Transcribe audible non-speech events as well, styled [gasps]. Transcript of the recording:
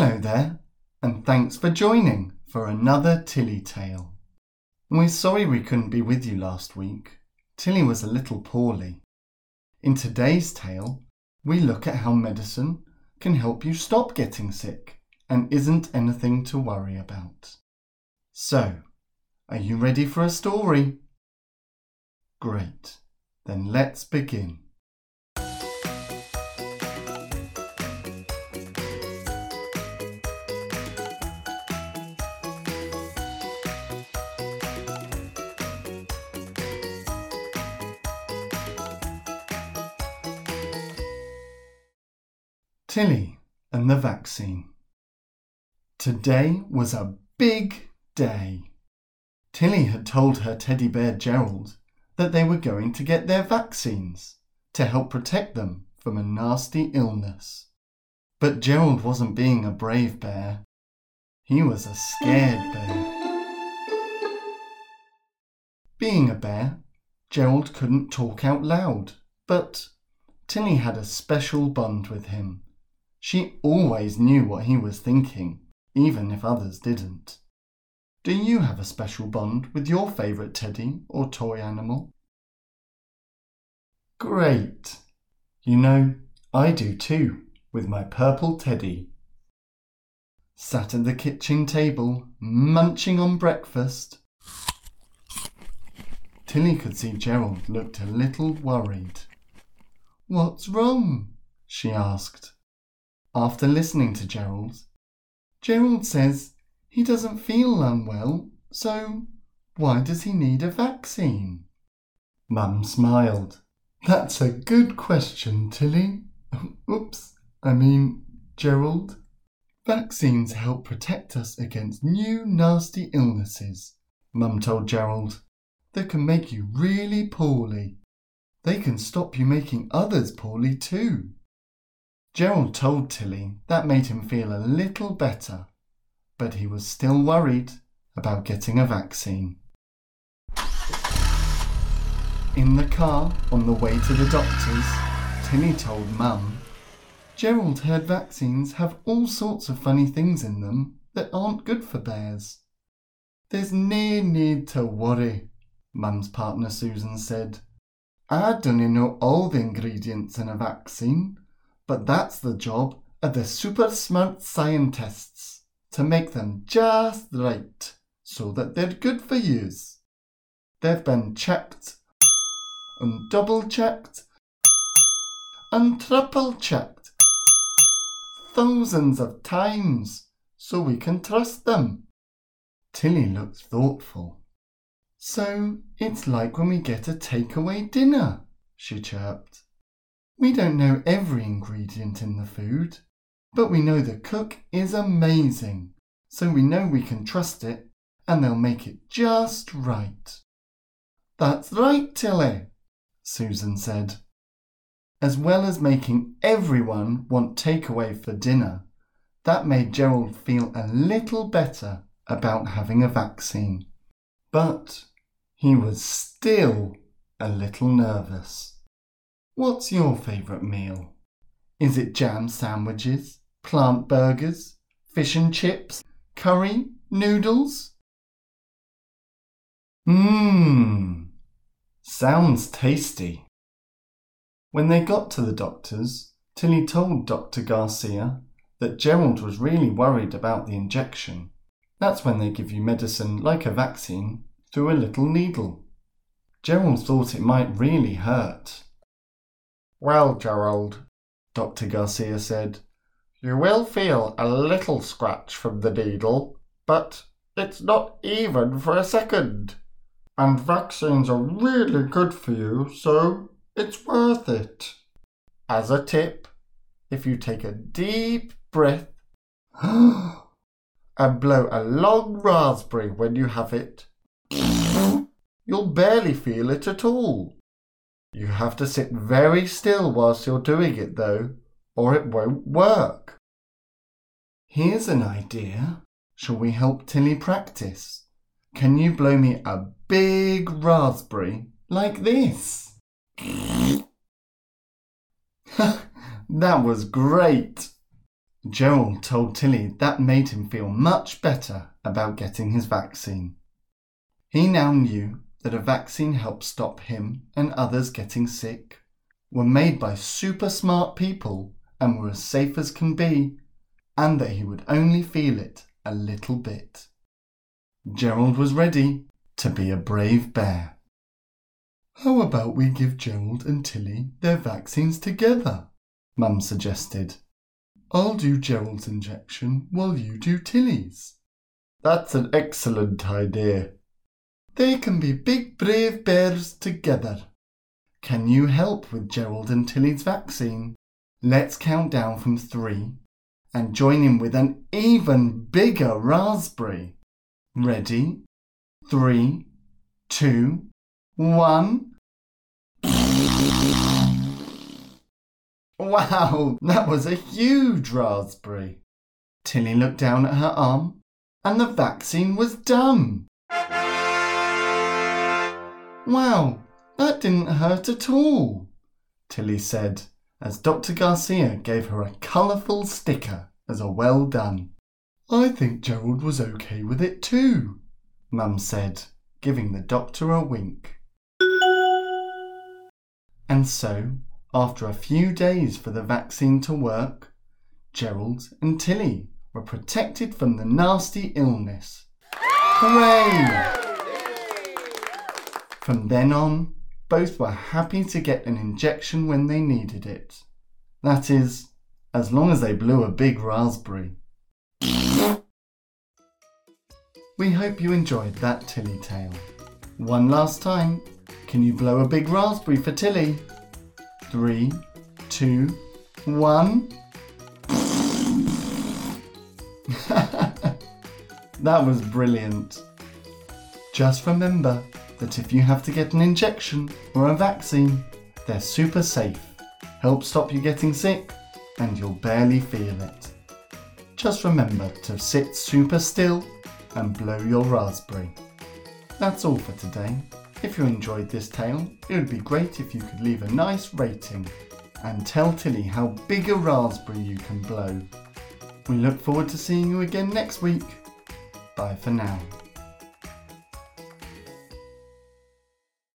Hello there, and thanks for joining for another Tilly tale. We're sorry we couldn't be with you last week. Tilly was a little poorly. In today's tale, we look at how medicine can help you stop getting sick and isn't anything to worry about. So, are you ready for a story? Great. Then let's begin. Tilly and the vaccine. Today was a big day. Tilly had told her teddy bear Gerald that they were going to get their vaccines to help protect them from a nasty illness. But Gerald wasn't being a brave bear. He was a scared bear. Being a bear, Gerald couldn't talk out loud, but Tilly had a special bond with him she always knew what he was thinking, even if others didn't. Do you have a special bond with your favourite teddy or toy animal? Great! You know, I do too, with my purple teddy. Sat at the kitchen table, munching on breakfast. Tilly could see Gerald looked a little worried. What's wrong? she asked after listening to Gerald. Gerald says he doesn't feel unwell, so why does he need a vaccine? Mum smiled. That's a good question, Tilly. [laughs] Oops, I mean, Gerald. Vaccines help protect us against new nasty illnesses, Mum told Gerald, They can make you really poorly. They can stop you making others poorly too. Gerald told Tilly that made him feel a little better, but he was still worried about getting a vaccine. In the car on the way to the doctor's, Tilly told Mum, Gerald heard vaccines have all sorts of funny things in them that aren't good for bears. There's nae need to worry, Mum's partner Susan said. I don't know all the ingredients in a vaccine, but that's the job of the super smart scientists to make them just right so that they're good for use. They've been checked and double checked and triple checked thousands of times so we can trust them. Tilly looked thoughtful. So it's like when we get a takeaway dinner, she chirped. We don't know every ingredient in the food, but we know the cook is amazing, so we know we can trust it and they'll make it just right. That's right, Tilly, Susan said. As well as making everyone want takeaway for dinner, that made Gerald feel a little better about having a vaccine. But he was still a little nervous. What's your favourite meal? Is it jam sandwiches, plant burgers, fish and chips, curry, noodles? Mmm, sounds tasty. When they got to the doctor's, Tilly told Dr. Garcia that Gerald was really worried about the injection. That's when they give you medicine like a vaccine through a little needle. Gerald thought it might really hurt. Well, Gerald, Dr. Garcia said, you will feel a little scratch from the needle, but it's not even for a second. And vaccines are really good for you, so it's worth it. As a tip, if you take a deep breath [gasps] and blow a long raspberry when you have it, [sniffs] you'll barely feel it at all. You have to sit very still whilst you're doing it, though, or it won't work. Here's an idea. Shall we help Tilly practice? Can you blow me a big raspberry like this? [laughs] that was great. Gerald told Tilly that made him feel much better about getting his vaccine. He now knew that a vaccine helped stop him and others getting sick, were made by super smart people and were as safe as can be, and that he would only feel it a little bit. Gerald was ready to be a brave bear. How about we give Gerald and Tilly their vaccines together? Mum suggested. I'll do Gerald's injection while you do Tilly's. That's an excellent idea. They can be big brave bears together. Can you help with Gerald and Tilly's vaccine? Let's count down from three and join in with an even bigger raspberry. Ready? Three, two, one. Wow, that was a huge raspberry. Tilly looked down at her arm, and the vaccine was done. Wow, that didn't hurt at all, Tilly said as Dr. Garcia gave her a colourful sticker as a well done. I think Gerald was okay with it too, Mum said, giving the doctor a wink. And so after a few days for the vaccine to work, Gerald and Tilly were protected from the nasty illness. Hooray! From then on, both were happy to get an injection when they needed it. That is, as long as they blew a big raspberry. We hope you enjoyed that Tilly tale. One last time, can you blow a big raspberry for Tilly? three, two, one. [laughs] that was brilliant. Just remember that if you have to get an injection or a vaccine, they're super safe, help stop you getting sick, and you'll barely feel it. Just remember to sit super still and blow your raspberry. That's all for today. If you enjoyed this tale, it would be great if you could leave a nice rating and tell Tilly how big a raspberry you can blow. We look forward to seeing you again next week. Bye for now.